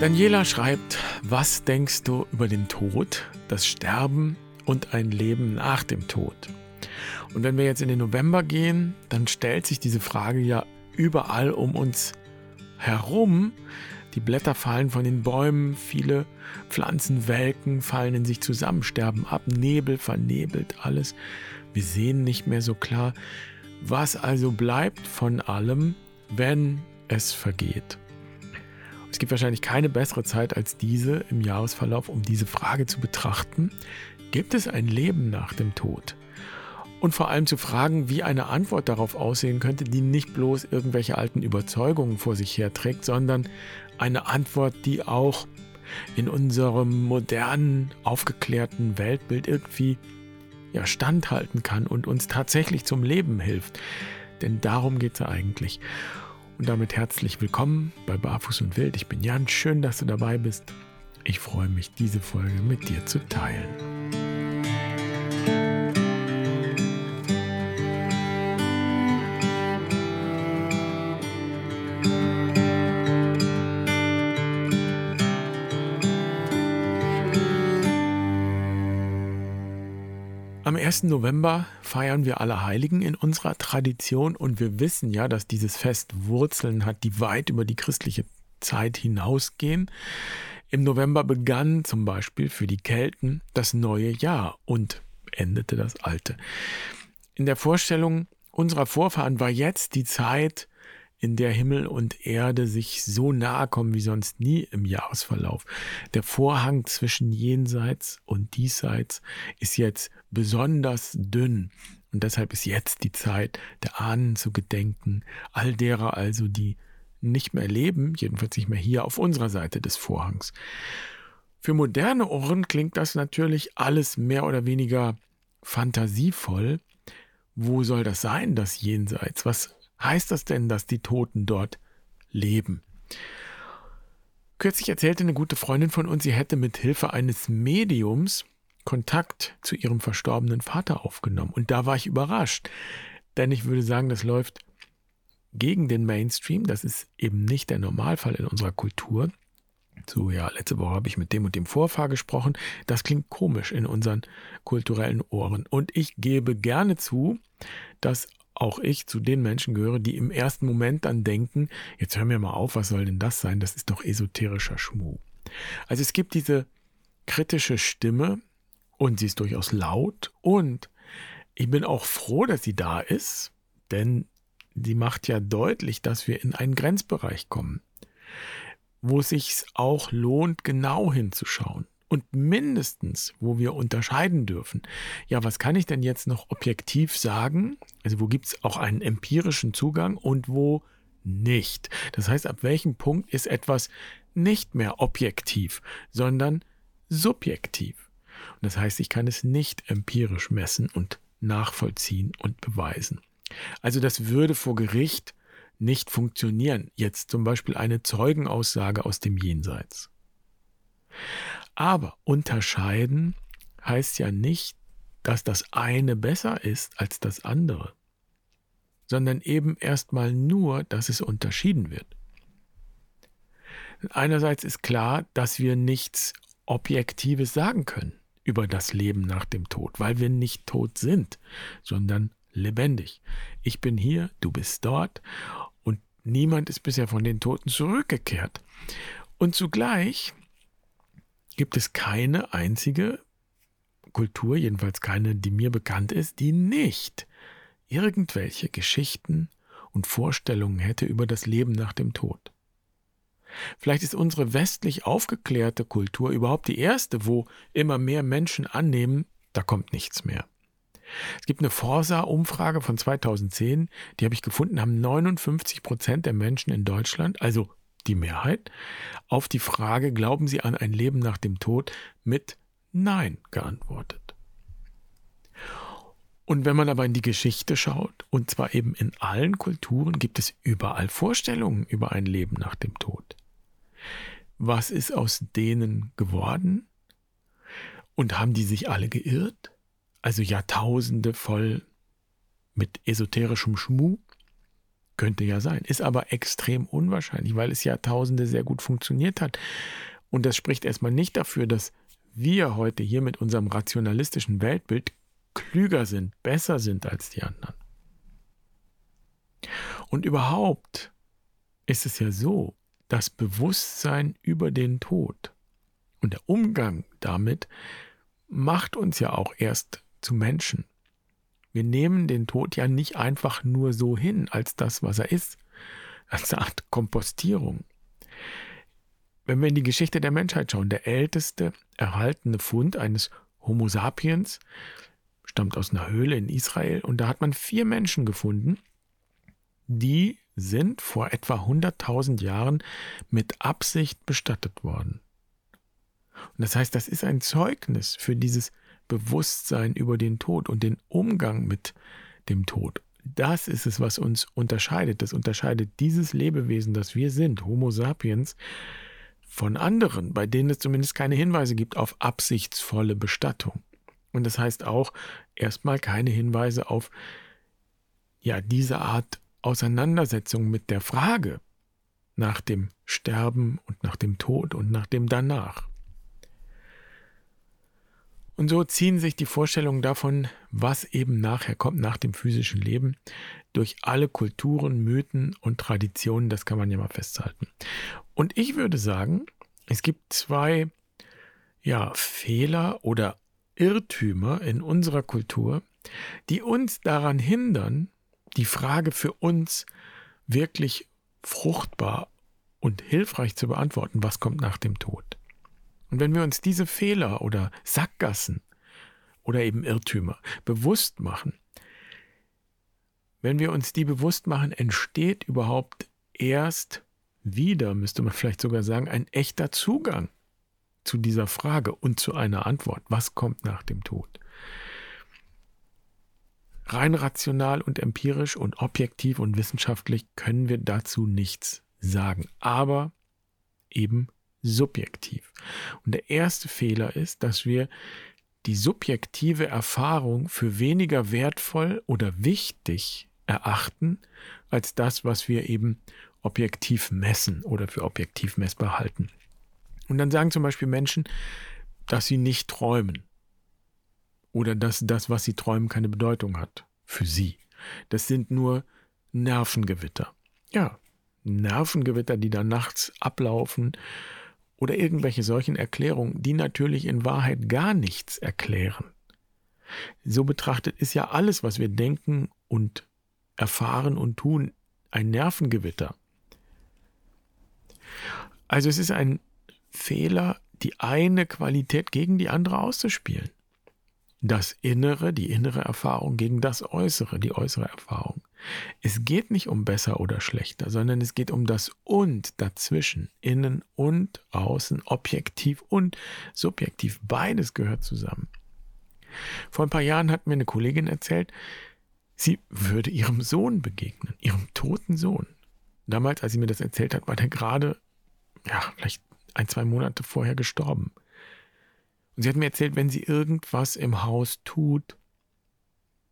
Daniela schreibt, was denkst du über den Tod, das Sterben und ein Leben nach dem Tod? Und wenn wir jetzt in den November gehen, dann stellt sich diese Frage ja überall um uns herum. Die Blätter fallen von den Bäumen, viele Pflanzen welken, fallen in sich zusammen, sterben ab, Nebel vernebelt alles. Wir sehen nicht mehr so klar. Was also bleibt von allem, wenn es vergeht? Es gibt wahrscheinlich keine bessere Zeit als diese im Jahresverlauf, um diese Frage zu betrachten. Gibt es ein Leben nach dem Tod? Und vor allem zu fragen, wie eine Antwort darauf aussehen könnte, die nicht bloß irgendwelche alten Überzeugungen vor sich herträgt, sondern eine Antwort, die auch in unserem modernen, aufgeklärten Weltbild irgendwie ja, standhalten kann und uns tatsächlich zum Leben hilft. Denn darum geht es ja eigentlich. Und damit herzlich willkommen bei Barfuß und Wild. Ich bin Jan, schön, dass du dabei bist. Ich freue mich, diese Folge mit dir zu teilen. 1. November feiern wir Allerheiligen in unserer Tradition und wir wissen ja, dass dieses Fest Wurzeln hat, die weit über die christliche Zeit hinausgehen. Im November begann zum Beispiel für die Kelten das neue Jahr und endete das alte. In der Vorstellung unserer Vorfahren war jetzt die Zeit, in der Himmel und Erde sich so nahe kommen wie sonst nie im Jahresverlauf. Der Vorhang zwischen jenseits und diesseits ist jetzt besonders dünn. Und deshalb ist jetzt die Zeit, der Ahnen zu gedenken, all derer also, die nicht mehr leben, jedenfalls nicht mehr hier auf unserer Seite des Vorhangs. Für moderne Ohren klingt das natürlich alles mehr oder weniger fantasievoll. Wo soll das sein, das Jenseits? Was heißt das denn, dass die Toten dort leben? Kürzlich erzählte eine gute Freundin von uns, sie hätte mit Hilfe eines Mediums Kontakt zu ihrem verstorbenen Vater aufgenommen. Und da war ich überrascht, denn ich würde sagen, das läuft gegen den Mainstream. Das ist eben nicht der Normalfall in unserer Kultur. So, ja, letzte Woche habe ich mit dem und dem Vorfahr gesprochen. Das klingt komisch in unseren kulturellen Ohren. Und ich gebe gerne zu, dass auch ich zu den Menschen gehöre, die im ersten Moment dann denken, jetzt hör mir mal auf, was soll denn das sein? Das ist doch esoterischer Schmuh. Also es gibt diese kritische Stimme und sie ist durchaus laut und ich bin auch froh, dass sie da ist, denn sie macht ja deutlich, dass wir in einen Grenzbereich kommen, wo es sich auch lohnt, genau hinzuschauen. Und mindestens, wo wir unterscheiden dürfen, ja, was kann ich denn jetzt noch objektiv sagen? Also wo gibt es auch einen empirischen Zugang und wo nicht? Das heißt, ab welchem Punkt ist etwas nicht mehr objektiv, sondern subjektiv? Und das heißt, ich kann es nicht empirisch messen und nachvollziehen und beweisen. Also das würde vor Gericht nicht funktionieren. Jetzt zum Beispiel eine Zeugenaussage aus dem Jenseits. Aber unterscheiden heißt ja nicht, dass das eine besser ist als das andere, sondern eben erstmal nur, dass es unterschieden wird. Einerseits ist klar, dass wir nichts Objektives sagen können über das Leben nach dem Tod, weil wir nicht tot sind, sondern lebendig. Ich bin hier, du bist dort und niemand ist bisher von den Toten zurückgekehrt. Und zugleich gibt es keine einzige Kultur, jedenfalls keine, die mir bekannt ist, die nicht irgendwelche Geschichten und Vorstellungen hätte über das Leben nach dem Tod. Vielleicht ist unsere westlich aufgeklärte Kultur überhaupt die erste, wo immer mehr Menschen annehmen, da kommt nichts mehr. Es gibt eine Forsa-Umfrage von 2010, die habe ich gefunden, haben 59 Prozent der Menschen in Deutschland, also die Mehrheit, auf die Frage, glauben Sie an ein Leben nach dem Tod, mit Nein geantwortet. Und wenn man aber in die Geschichte schaut, und zwar eben in allen Kulturen, gibt es überall Vorstellungen über ein Leben nach dem Tod. Was ist aus denen geworden? Und haben die sich alle geirrt? Also Jahrtausende voll mit esoterischem Schmuh? Könnte ja sein, ist aber extrem unwahrscheinlich, weil es Jahrtausende sehr gut funktioniert hat. Und das spricht erstmal nicht dafür, dass wir heute hier mit unserem rationalistischen Weltbild klüger sind, besser sind als die anderen. Und überhaupt ist es ja so, das Bewusstsein über den Tod und der Umgang damit macht uns ja auch erst zu Menschen. Wir nehmen den Tod ja nicht einfach nur so hin als das, was er ist, als eine Art Kompostierung. Wenn wir in die Geschichte der Menschheit schauen, der älteste erhaltene Fund eines Homo sapiens stammt aus einer Höhle in Israel und da hat man vier Menschen gefunden, die sind vor etwa 100.000 Jahren mit Absicht bestattet worden. Und das heißt, das ist ein Zeugnis für dieses Bewusstsein über den Tod und den Umgang mit dem Tod. Das ist es, was uns unterscheidet. Das unterscheidet dieses Lebewesen, das wir sind, Homo sapiens, von anderen, bei denen es zumindest keine Hinweise gibt auf absichtsvolle Bestattung. Und das heißt auch erstmal keine Hinweise auf ja, diese Art Auseinandersetzung mit der Frage nach dem Sterben und nach dem Tod und nach dem Danach. Und so ziehen sich die Vorstellungen davon, was eben nachher kommt, nach dem physischen Leben, durch alle Kulturen, Mythen und Traditionen, das kann man ja mal festhalten. Und ich würde sagen, es gibt zwei ja, Fehler oder Irrtümer in unserer Kultur, die uns daran hindern, die Frage für uns wirklich fruchtbar und hilfreich zu beantworten, was kommt nach dem Tod. Und wenn wir uns diese Fehler oder Sackgassen oder eben Irrtümer bewusst machen, wenn wir uns die bewusst machen, entsteht überhaupt erst wieder, müsste man vielleicht sogar sagen, ein echter Zugang zu dieser Frage und zu einer Antwort. Was kommt nach dem Tod? Rein rational und empirisch und objektiv und wissenschaftlich können wir dazu nichts sagen, aber eben subjektiv. Und der erste Fehler ist, dass wir die subjektive Erfahrung für weniger wertvoll oder wichtig erachten als das, was wir eben objektiv messen oder für objektiv messbar halten. Und dann sagen zum Beispiel Menschen, dass sie nicht träumen oder dass das, was sie träumen, keine Bedeutung hat für sie. Das sind nur Nervengewitter. Ja, Nervengewitter, die da nachts ablaufen oder irgendwelche solchen Erklärungen, die natürlich in Wahrheit gar nichts erklären. So betrachtet ist ja alles, was wir denken und erfahren und tun, ein Nervengewitter. Also es ist ein Fehler, die eine Qualität gegen die andere auszuspielen. Das Innere, die innere Erfahrung gegen das Äußere, die äußere Erfahrung. Es geht nicht um besser oder schlechter, sondern es geht um das und dazwischen, innen und außen, objektiv und subjektiv. Beides gehört zusammen. Vor ein paar Jahren hat mir eine Kollegin erzählt, sie würde ihrem Sohn begegnen, ihrem toten Sohn. Damals, als sie mir das erzählt hat, war der gerade, ja, vielleicht ein, zwei Monate vorher gestorben. Und sie hat mir erzählt, wenn sie irgendwas im Haus tut,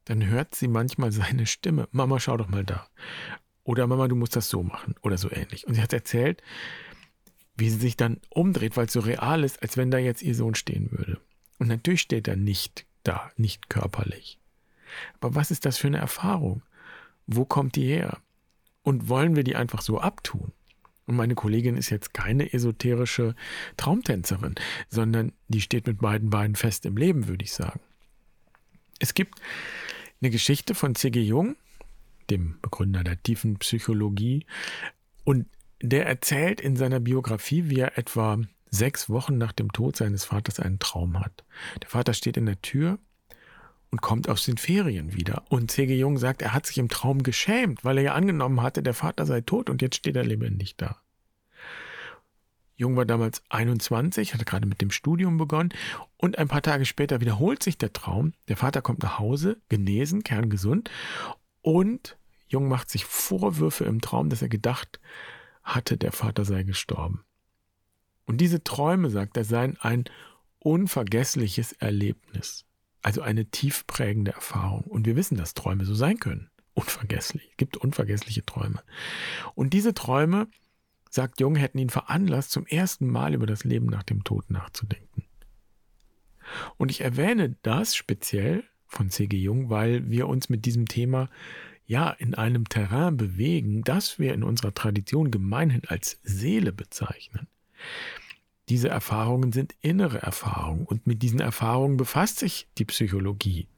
dann hört sie manchmal seine Stimme. Mama, schau doch mal da. Oder Mama, du musst das so machen. Oder so ähnlich. Und sie hat erzählt, wie sie sich dann umdreht, weil es so real ist, als wenn da jetzt ihr Sohn stehen würde. Und natürlich steht er nicht da, nicht körperlich. Aber was ist das für eine Erfahrung? Wo kommt die her? Und wollen wir die einfach so abtun? Und meine Kollegin ist jetzt keine esoterische Traumtänzerin, sondern die steht mit beiden Beinen fest im Leben, würde ich sagen. Es gibt eine Geschichte von C.G. Jung, dem Begründer der tiefen Psychologie, und der erzählt in seiner Biografie, wie er etwa sechs Wochen nach dem Tod seines Vaters einen Traum hat. Der Vater steht in der Tür und kommt aus den Ferien wieder. Und C.G. Jung sagt, er hat sich im Traum geschämt, weil er ja angenommen hatte, der Vater sei tot und jetzt steht er lebendig da. Jung war damals 21, hatte gerade mit dem Studium begonnen und ein paar Tage später wiederholt sich der Traum. Der Vater kommt nach Hause, genesen, kerngesund und Jung macht sich Vorwürfe im Traum, dass er gedacht hatte, der Vater sei gestorben. Und diese Träume, sagt er, seien ein unvergessliches Erlebnis, also eine tiefprägende Erfahrung. Und wir wissen, dass Träume so sein können. unvergesslich. Es gibt unvergessliche Träume. Und diese Träume, sagt Jung, hätten ihn veranlasst, zum ersten Mal über das Leben nach dem Tod nachzudenken. Und ich erwähne das speziell von C.G. Jung, weil wir uns mit diesem Thema ja in einem Terrain bewegen, das wir in unserer Tradition gemeinhin als Seele bezeichnen. Diese Erfahrungen sind innere Erfahrungen und mit diesen Erfahrungen befasst sich die Psychologie.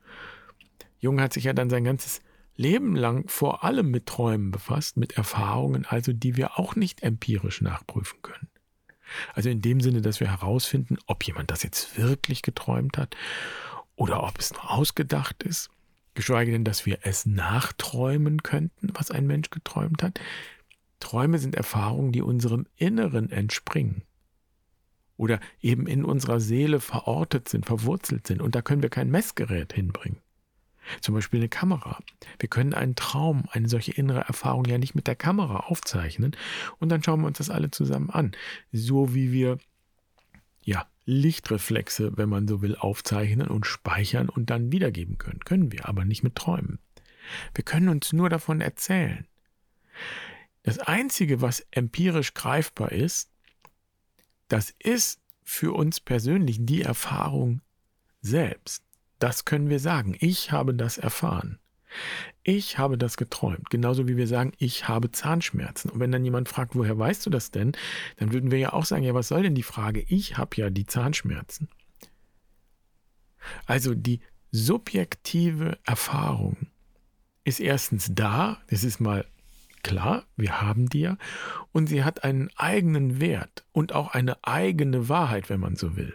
Jung hat sich ja dann sein ganzes Leben lang vor allem mit Träumen befasst, mit Erfahrungen, also die wir auch nicht empirisch nachprüfen können. Also in dem Sinne, dass wir herausfinden, ob jemand das jetzt wirklich geträumt hat oder ob es nur ausgedacht ist, geschweige denn, dass wir es nachträumen könnten, was ein Mensch geträumt hat. Träume sind Erfahrungen, die unserem Inneren entspringen oder eben in unserer Seele verortet sind, verwurzelt sind. Und da können wir kein Messgerät hinbringen. Zum Beispiel eine Kamera. Wir können einen Traum, eine solche innere Erfahrung ja nicht mit der Kamera aufzeichnen und dann schauen wir uns das alle zusammen an. So wie wir ja Lichtreflexe, wenn man so will, aufzeichnen und speichern und dann wiedergeben können. Können wir, aber nicht mit Träumen. Wir können uns nur davon erzählen. Das Einzige, was empirisch greifbar ist, das ist für uns persönlich die Erfahrung selbst. Das können wir sagen. Ich habe das erfahren. Ich habe das geträumt. Genauso wie wir sagen, ich habe Zahnschmerzen. Und wenn dann jemand fragt, woher weißt du das denn? Dann würden wir ja auch sagen, ja, was soll denn die Frage? Ich habe ja die Zahnschmerzen. Also die subjektive Erfahrung ist erstens da, das ist mal klar, wir haben die ja, und sie hat einen eigenen Wert und auch eine eigene Wahrheit, wenn man so will.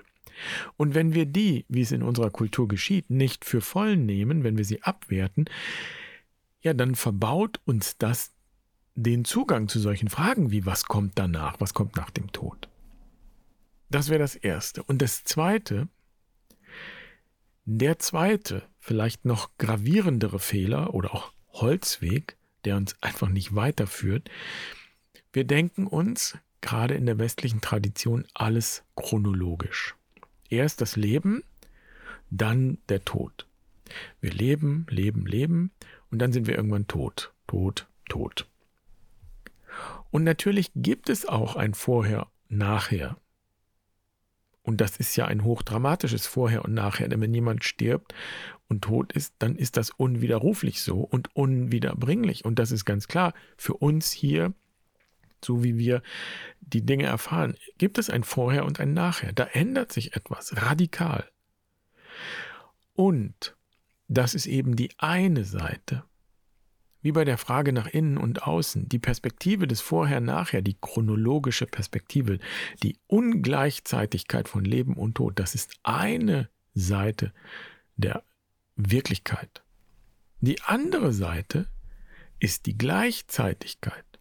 Und wenn wir die, wie es in unserer Kultur geschieht, nicht für voll nehmen, wenn wir sie abwerten, ja, dann verbaut uns das den Zugang zu solchen Fragen wie was kommt danach, was kommt nach dem Tod. Das wäre das Erste. Und das Zweite, der zweite, vielleicht noch gravierendere Fehler oder auch Holzweg, der uns einfach nicht weiterführt, wir denken uns, gerade in der westlichen Tradition, alles chronologisch. Erst das Leben, dann der Tod. Wir leben, leben, leben und dann sind wir irgendwann tot, tot, tot. Und natürlich gibt es auch ein Vorher, Nachher. Und das ist ja ein hochdramatisches Vorher und Nachher, denn wenn jemand stirbt und tot ist, dann ist das unwiderruflich so und unwiederbringlich. Und das ist ganz klar für uns hier so wie wir die Dinge erfahren, gibt es ein Vorher und ein Nachher. Da ändert sich etwas radikal. Und das ist eben die eine Seite. Wie bei der Frage nach innen und außen, die Perspektive des Vorher-Nachher, die chronologische Perspektive, die Ungleichzeitigkeit von Leben und Tod, das ist eine Seite der Wirklichkeit. Die andere Seite ist die Gleichzeitigkeit.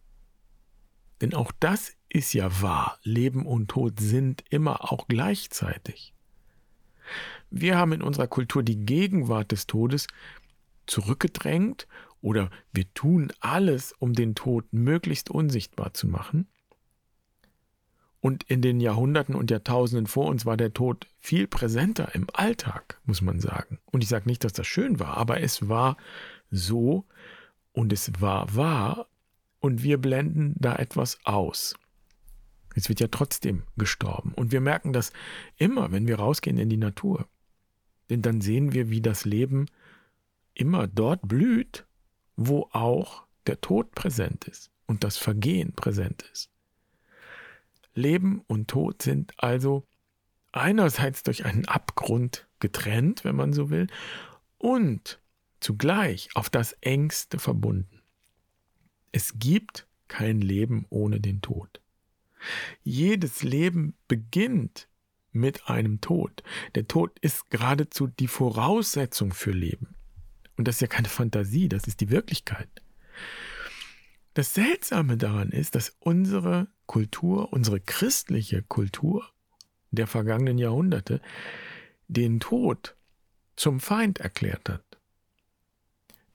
Denn auch das ist ja wahr. Leben und Tod sind immer auch gleichzeitig. Wir haben in unserer Kultur die Gegenwart des Todes zurückgedrängt oder wir tun alles, um den Tod möglichst unsichtbar zu machen. Und in den Jahrhunderten und Jahrtausenden vor uns war der Tod viel präsenter im Alltag, muss man sagen. Und ich sage nicht, dass das schön war, aber es war so und es war wahr und wir blenden da etwas aus. Es wird ja trotzdem gestorben. Und wir merken das immer, wenn wir rausgehen in die Natur. Denn dann sehen wir, wie das Leben immer dort blüht, wo auch der Tod präsent ist und das Vergehen präsent ist. Leben und Tod sind also einerseits durch einen Abgrund getrennt, wenn man so will, und zugleich auf das engste verbunden. Es gibt kein Leben ohne den Tod. Jedes Leben beginnt mit einem Tod. Der Tod ist geradezu die Voraussetzung für Leben. Und das ist ja keine Fantasie, das ist die Wirklichkeit. Das Seltsame daran ist, dass unsere Kultur, unsere christliche Kultur der vergangenen Jahrhunderte den Tod zum Feind erklärt hat.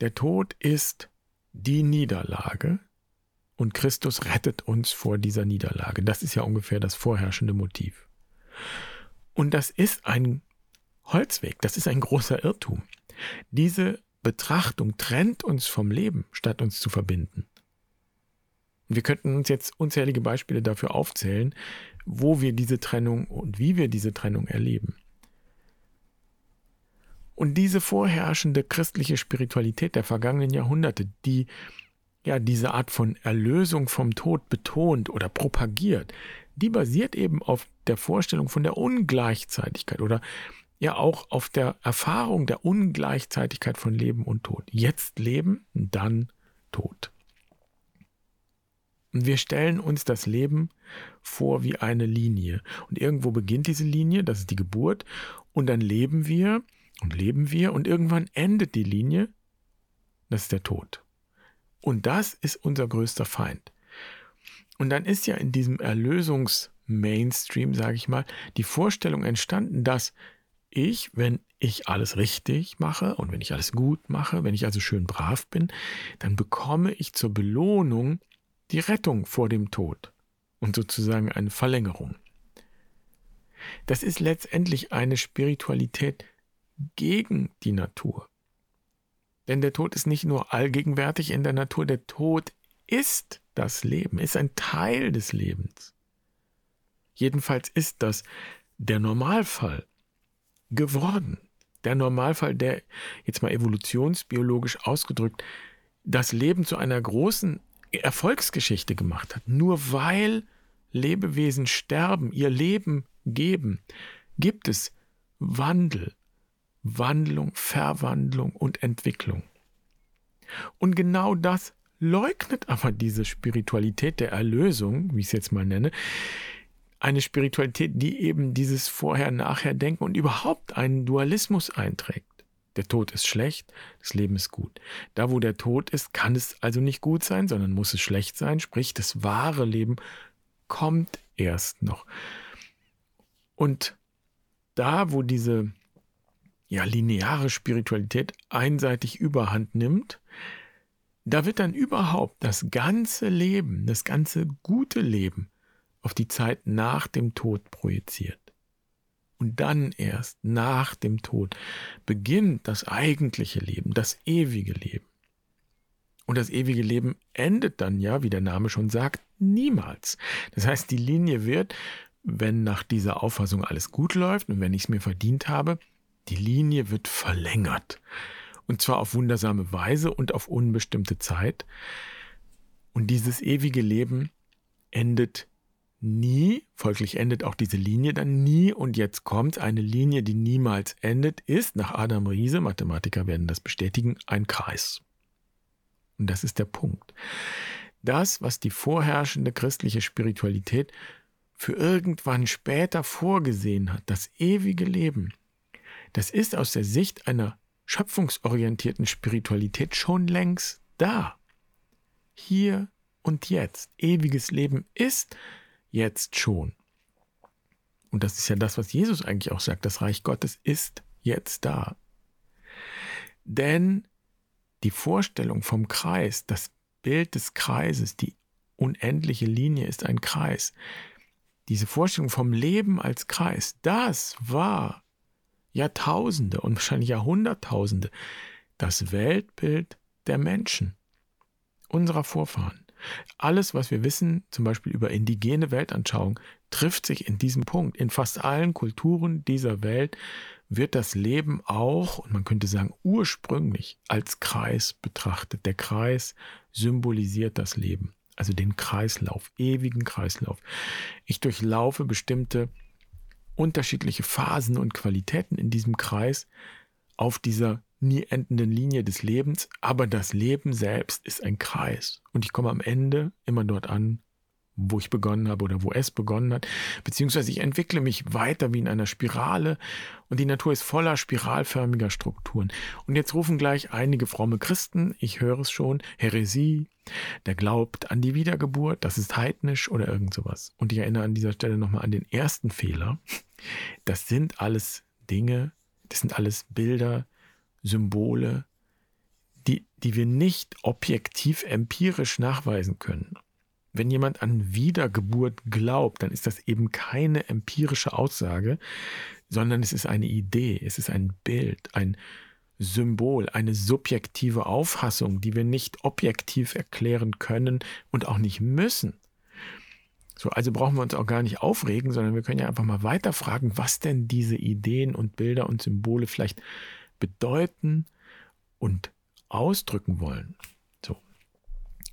Der Tod ist die Niederlage und Christus rettet uns vor dieser Niederlage. Das ist ja ungefähr das vorherrschende Motiv. Und das ist ein Holzweg, das ist ein großer Irrtum. Diese Betrachtung trennt uns vom Leben, statt uns zu verbinden. Wir könnten uns jetzt unzählige Beispiele dafür aufzählen, wo wir diese Trennung und wie wir diese Trennung erleben. Und diese vorherrschende christliche Spiritualität der vergangenen Jahrhunderte, die ja diese Art von Erlösung vom Tod betont oder propagiert, die basiert eben auf der Vorstellung von der Ungleichzeitigkeit oder ja auch auf der Erfahrung der Ungleichzeitigkeit von Leben und Tod. Jetzt Leben, dann Tod. Und wir stellen uns das Leben vor wie eine Linie. Und irgendwo beginnt diese Linie, das ist die Geburt, und dann leben wir und leben wir und irgendwann endet die Linie, das ist der Tod. Und das ist unser größter Feind. Und dann ist ja in diesem Erlösungs-Mainstream, sage ich mal, die Vorstellung entstanden, dass ich, wenn ich alles richtig mache und wenn ich alles gut mache, wenn ich also schön brav bin, dann bekomme ich zur Belohnung die Rettung vor dem Tod und sozusagen eine Verlängerung. Das ist letztendlich eine Spiritualität gegen die Natur. Denn der Tod ist nicht nur allgegenwärtig in der Natur, der Tod ist das Leben, ist ein Teil des Lebens. Jedenfalls ist das der Normalfall geworden. Der Normalfall, der jetzt mal evolutionsbiologisch ausgedrückt das Leben zu einer großen Erfolgsgeschichte gemacht hat. Nur weil Lebewesen sterben, ihr Leben geben, gibt es Wandel, Wandlung, Verwandlung und Entwicklung. Und genau das leugnet aber diese Spiritualität der Erlösung, wie ich es jetzt mal nenne, eine Spiritualität, die eben dieses Vorher-Nachher-Denken und überhaupt einen Dualismus einträgt. Der Tod ist schlecht, das Leben ist gut. Da, wo der Tod ist, kann es also nicht gut sein, sondern muss es schlecht sein, sprich das wahre Leben kommt erst noch. Und da, wo diese ja, lineare Spiritualität einseitig überhand nimmt, da wird dann überhaupt das ganze Leben, das ganze gute Leben auf die Zeit nach dem Tod projiziert. Und dann erst nach dem Tod beginnt das eigentliche Leben, das ewige Leben. Und das ewige Leben endet dann ja, wie der Name schon sagt, niemals. Das heißt, die Linie wird, wenn nach dieser Auffassung alles gut läuft und wenn ich es mir verdient habe, die Linie wird verlängert. Und zwar auf wundersame Weise und auf unbestimmte Zeit. Und dieses ewige Leben endet nie, folglich endet auch diese Linie dann nie. Und jetzt kommt eine Linie, die niemals endet, ist nach Adam Riese, Mathematiker werden das bestätigen, ein Kreis. Und das ist der Punkt. Das, was die vorherrschende christliche Spiritualität für irgendwann später vorgesehen hat, das ewige Leben, das ist aus der Sicht einer schöpfungsorientierten Spiritualität schon längst da. Hier und jetzt. Ewiges Leben ist jetzt schon. Und das ist ja das, was Jesus eigentlich auch sagt. Das Reich Gottes ist jetzt da. Denn die Vorstellung vom Kreis, das Bild des Kreises, die unendliche Linie ist ein Kreis. Diese Vorstellung vom Leben als Kreis, das war Jahrtausende und wahrscheinlich Jahrhunderttausende das Weltbild der Menschen, unserer Vorfahren. Alles, was wir wissen, zum Beispiel über indigene Weltanschauung, trifft sich in diesem Punkt. In fast allen Kulturen dieser Welt wird das Leben auch, und man könnte sagen ursprünglich, als Kreis betrachtet. Der Kreis symbolisiert das Leben, also den Kreislauf, ewigen Kreislauf. Ich durchlaufe bestimmte unterschiedliche Phasen und Qualitäten in diesem Kreis auf dieser nie endenden Linie des Lebens, aber das Leben selbst ist ein Kreis und ich komme am Ende immer dort an, wo ich begonnen habe oder wo es begonnen hat, beziehungsweise ich entwickle mich weiter wie in einer Spirale und die Natur ist voller spiralförmiger Strukturen. Und jetzt rufen gleich einige fromme Christen, ich höre es schon, Häresie, der glaubt an die Wiedergeburt, das ist heidnisch oder irgend sowas. Und ich erinnere an dieser Stelle nochmal an den ersten Fehler. Das sind alles Dinge, das sind alles Bilder, Symbole, die, die wir nicht objektiv empirisch nachweisen können. Wenn jemand an Wiedergeburt glaubt, dann ist das eben keine empirische Aussage, sondern es ist eine Idee, es ist ein Bild, ein Symbol, eine subjektive Auffassung, die wir nicht objektiv erklären können und auch nicht müssen. So, also brauchen wir uns auch gar nicht aufregen, sondern wir können ja einfach mal weiterfragen, was denn diese Ideen und Bilder und Symbole vielleicht bedeuten und ausdrücken wollen. So.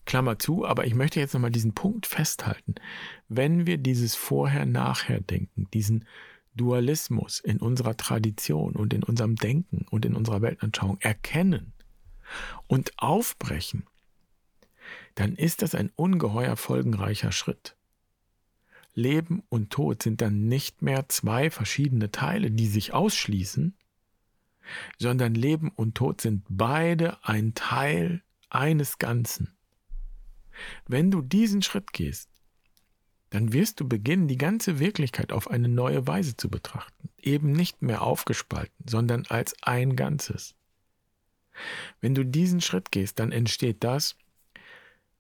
Klammer zu, aber ich möchte jetzt nochmal diesen Punkt festhalten. Wenn wir dieses Vorher-Nachher-Denken, diesen Dualismus in unserer Tradition und in unserem Denken und in unserer Weltanschauung erkennen und aufbrechen, dann ist das ein ungeheuer folgenreicher Schritt. Leben und Tod sind dann nicht mehr zwei verschiedene Teile, die sich ausschließen, sondern Leben und Tod sind beide ein Teil eines Ganzen. Wenn du diesen Schritt gehst, dann wirst du beginnen, die ganze Wirklichkeit auf eine neue Weise zu betrachten. Eben nicht mehr aufgespalten, sondern als ein Ganzes. Wenn du diesen Schritt gehst, dann entsteht das,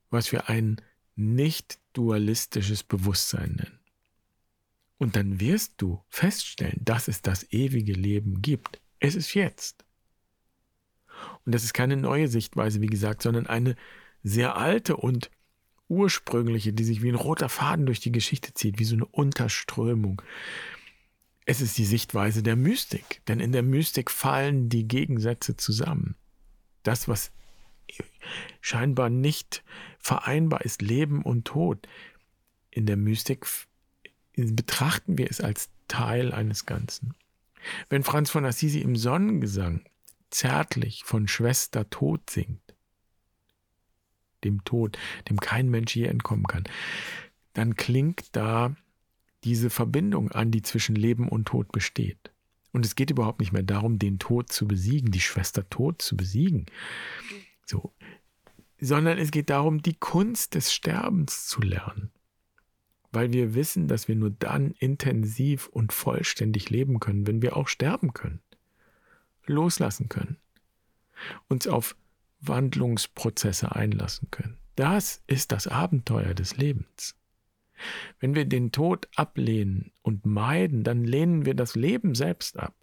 was wir ein nicht dualistisches Bewusstsein nennen. Und dann wirst du feststellen, dass es das ewige Leben gibt. Es ist jetzt. Und das ist keine neue Sichtweise, wie gesagt, sondern eine sehr alte und ursprüngliche, die sich wie ein roter Faden durch die Geschichte zieht, wie so eine Unterströmung. Es ist die Sichtweise der Mystik, denn in der Mystik fallen die Gegensätze zusammen. Das, was scheinbar nicht vereinbar ist, Leben und Tod, in der Mystik betrachten wir es als Teil eines Ganzen. Wenn Franz von Assisi im Sonnengesang zärtlich von Schwester Tod singt, dem Tod, dem kein Mensch je entkommen kann, dann klingt da diese Verbindung an, die zwischen Leben und Tod besteht. Und es geht überhaupt nicht mehr darum, den Tod zu besiegen, die Schwester Tod zu besiegen. So. Sondern es geht darum, die Kunst des Sterbens zu lernen. Weil wir wissen, dass wir nur dann intensiv und vollständig leben können, wenn wir auch sterben können. Loslassen können. Uns auf Wandlungsprozesse einlassen können. Das ist das Abenteuer des Lebens. Wenn wir den Tod ablehnen und meiden, dann lehnen wir das Leben selbst ab.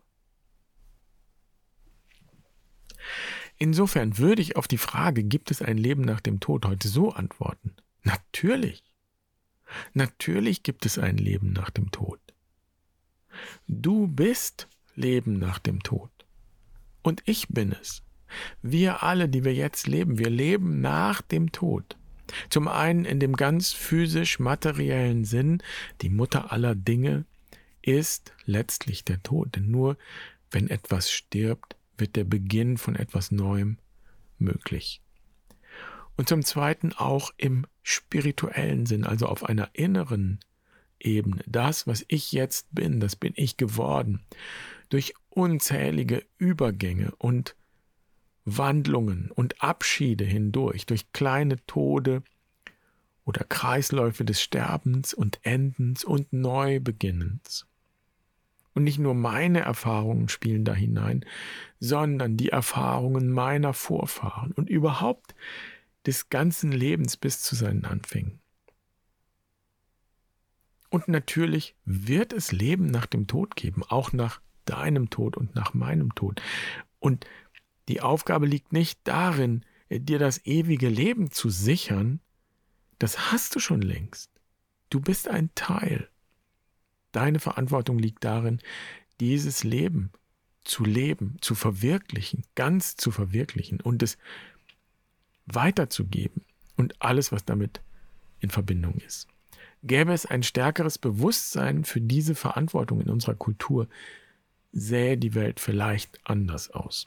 Insofern würde ich auf die Frage, gibt es ein Leben nach dem Tod, heute so antworten. Natürlich. Natürlich gibt es ein Leben nach dem Tod. Du bist Leben nach dem Tod. Und ich bin es. Wir alle, die wir jetzt leben, wir leben nach dem Tod. Zum einen in dem ganz physisch materiellen Sinn, die Mutter aller Dinge ist letztlich der Tod. Denn nur wenn etwas stirbt, wird der Beginn von etwas Neuem möglich. Und zum Zweiten auch im spirituellen Sinn, also auf einer inneren Ebene. Das, was ich jetzt bin, das bin ich geworden. Durch unzählige Übergänge und Wandlungen und Abschiede hindurch, durch kleine Tode oder Kreisläufe des Sterbens und Endens und Neubeginnens. Und nicht nur meine Erfahrungen spielen da hinein, sondern die Erfahrungen meiner Vorfahren und überhaupt des ganzen Lebens bis zu seinen Anfängen. Und natürlich wird es Leben nach dem Tod geben, auch nach deinem Tod und nach meinem Tod. Und die Aufgabe liegt nicht darin, dir das ewige Leben zu sichern, das hast du schon längst. Du bist ein Teil. Deine Verantwortung liegt darin, dieses Leben zu leben, zu verwirklichen, ganz zu verwirklichen und es weiterzugeben und alles, was damit in Verbindung ist. Gäbe es ein stärkeres Bewusstsein für diese Verantwortung in unserer Kultur, sähe die Welt vielleicht anders aus.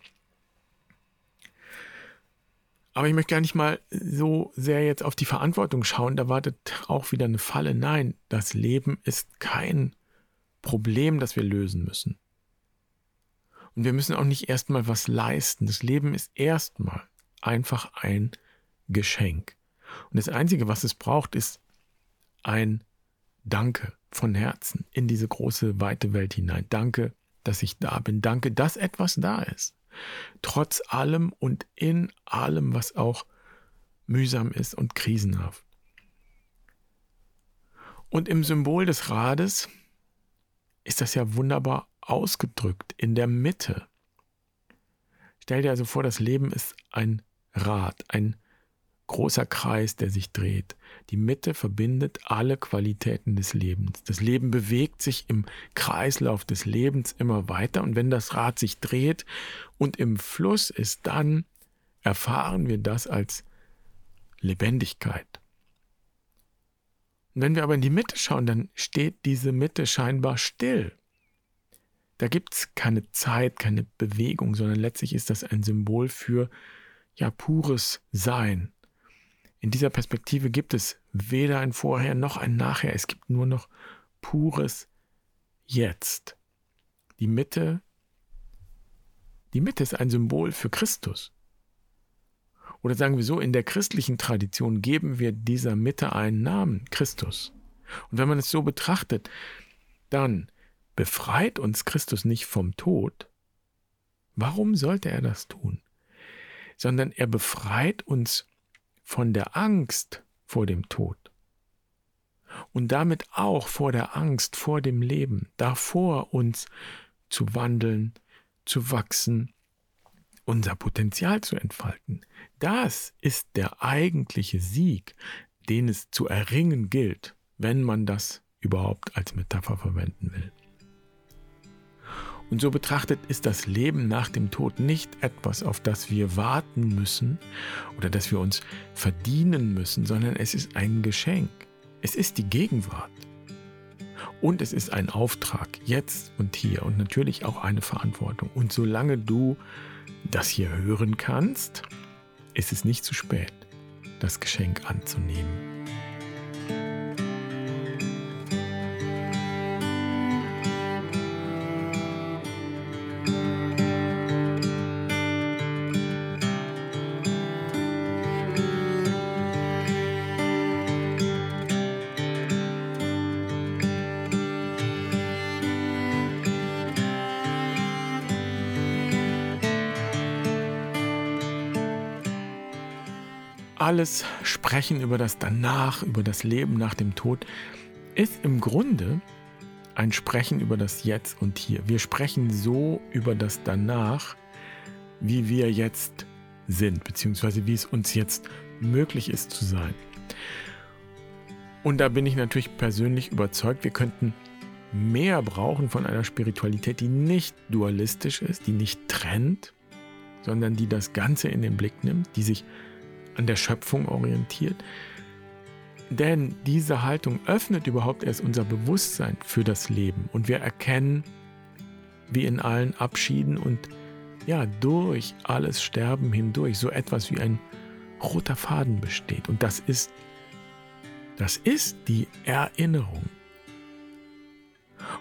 Aber ich möchte gar nicht mal so sehr jetzt auf die Verantwortung schauen, da wartet auch wieder eine Falle. Nein, das Leben ist kein Problem, das wir lösen müssen. Und wir müssen auch nicht erstmal was leisten. Das Leben ist erstmal einfach ein Geschenk. Und das Einzige, was es braucht, ist ein Danke von Herzen in diese große, weite Welt hinein. Danke, dass ich da bin. Danke, dass etwas da ist trotz allem und in allem, was auch mühsam ist und krisenhaft. Und im Symbol des Rades ist das ja wunderbar ausgedrückt. In der Mitte Stell dir also vor, das Leben ist ein Rad, ein großer Kreis, der sich dreht. Die Mitte verbindet alle Qualitäten des Lebens. Das Leben bewegt sich im Kreislauf des Lebens immer weiter und wenn das Rad sich dreht und im Fluss ist, dann erfahren wir das als Lebendigkeit. Und wenn wir aber in die Mitte schauen, dann steht diese Mitte scheinbar still. Da gibt es keine Zeit, keine Bewegung, sondern letztlich ist das ein Symbol für ja pures Sein. In dieser Perspektive gibt es weder ein Vorher noch ein Nachher. Es gibt nur noch pures Jetzt. Die Mitte, die Mitte ist ein Symbol für Christus. Oder sagen wir so, in der christlichen Tradition geben wir dieser Mitte einen Namen, Christus. Und wenn man es so betrachtet, dann befreit uns Christus nicht vom Tod. Warum sollte er das tun? Sondern er befreit uns von der Angst vor dem Tod. Und damit auch vor der Angst vor dem Leben, davor uns zu wandeln, zu wachsen, unser Potenzial zu entfalten. Das ist der eigentliche Sieg, den es zu erringen gilt, wenn man das überhaupt als Metapher verwenden will. Und so betrachtet ist das Leben nach dem Tod nicht etwas, auf das wir warten müssen oder das wir uns verdienen müssen, sondern es ist ein Geschenk. Es ist die Gegenwart. Und es ist ein Auftrag, jetzt und hier und natürlich auch eine Verantwortung. Und solange du das hier hören kannst, ist es nicht zu spät, das Geschenk anzunehmen. Alles Sprechen über das Danach, über das Leben nach dem Tod, ist im Grunde ein Sprechen über das Jetzt und Hier. Wir sprechen so über das Danach, wie wir jetzt sind, beziehungsweise wie es uns jetzt möglich ist zu sein. Und da bin ich natürlich persönlich überzeugt, wir könnten mehr brauchen von einer Spiritualität, die nicht dualistisch ist, die nicht trennt, sondern die das Ganze in den Blick nimmt, die sich an der Schöpfung orientiert. Denn diese Haltung öffnet überhaupt erst unser Bewusstsein für das Leben und wir erkennen, wie in allen Abschieden und ja, durch alles Sterben hindurch so etwas wie ein roter Faden besteht. Und das ist, das ist die Erinnerung.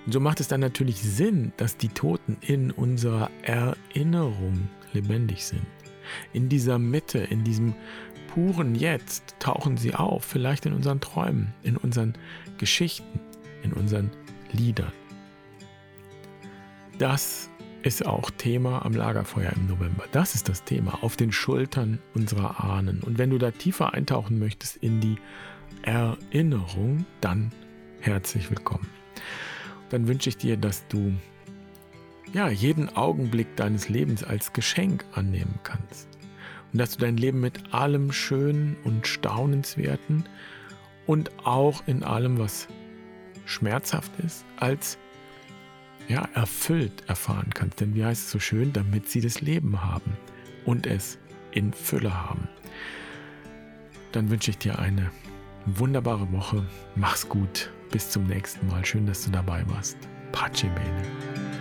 Und so macht es dann natürlich Sinn, dass die Toten in unserer Erinnerung lebendig sind. In dieser Mitte, in diesem puren Jetzt tauchen sie auf, vielleicht in unseren Träumen, in unseren Geschichten, in unseren Liedern. Das ist auch Thema am Lagerfeuer im November. Das ist das Thema auf den Schultern unserer Ahnen. Und wenn du da tiefer eintauchen möchtest in die Erinnerung, dann herzlich willkommen. Dann wünsche ich dir, dass du ja, jeden Augenblick deines Lebens als Geschenk annehmen kannst. Und dass du dein Leben mit allem Schönen und Staunenswerten und auch in allem, was schmerzhaft ist, als ja, erfüllt erfahren kannst. Denn wie heißt es so schön, damit sie das Leben haben und es in Fülle haben. Dann wünsche ich dir eine wunderbare Woche. Mach's gut. Bis zum nächsten Mal. Schön, dass du dabei warst. Pace bene.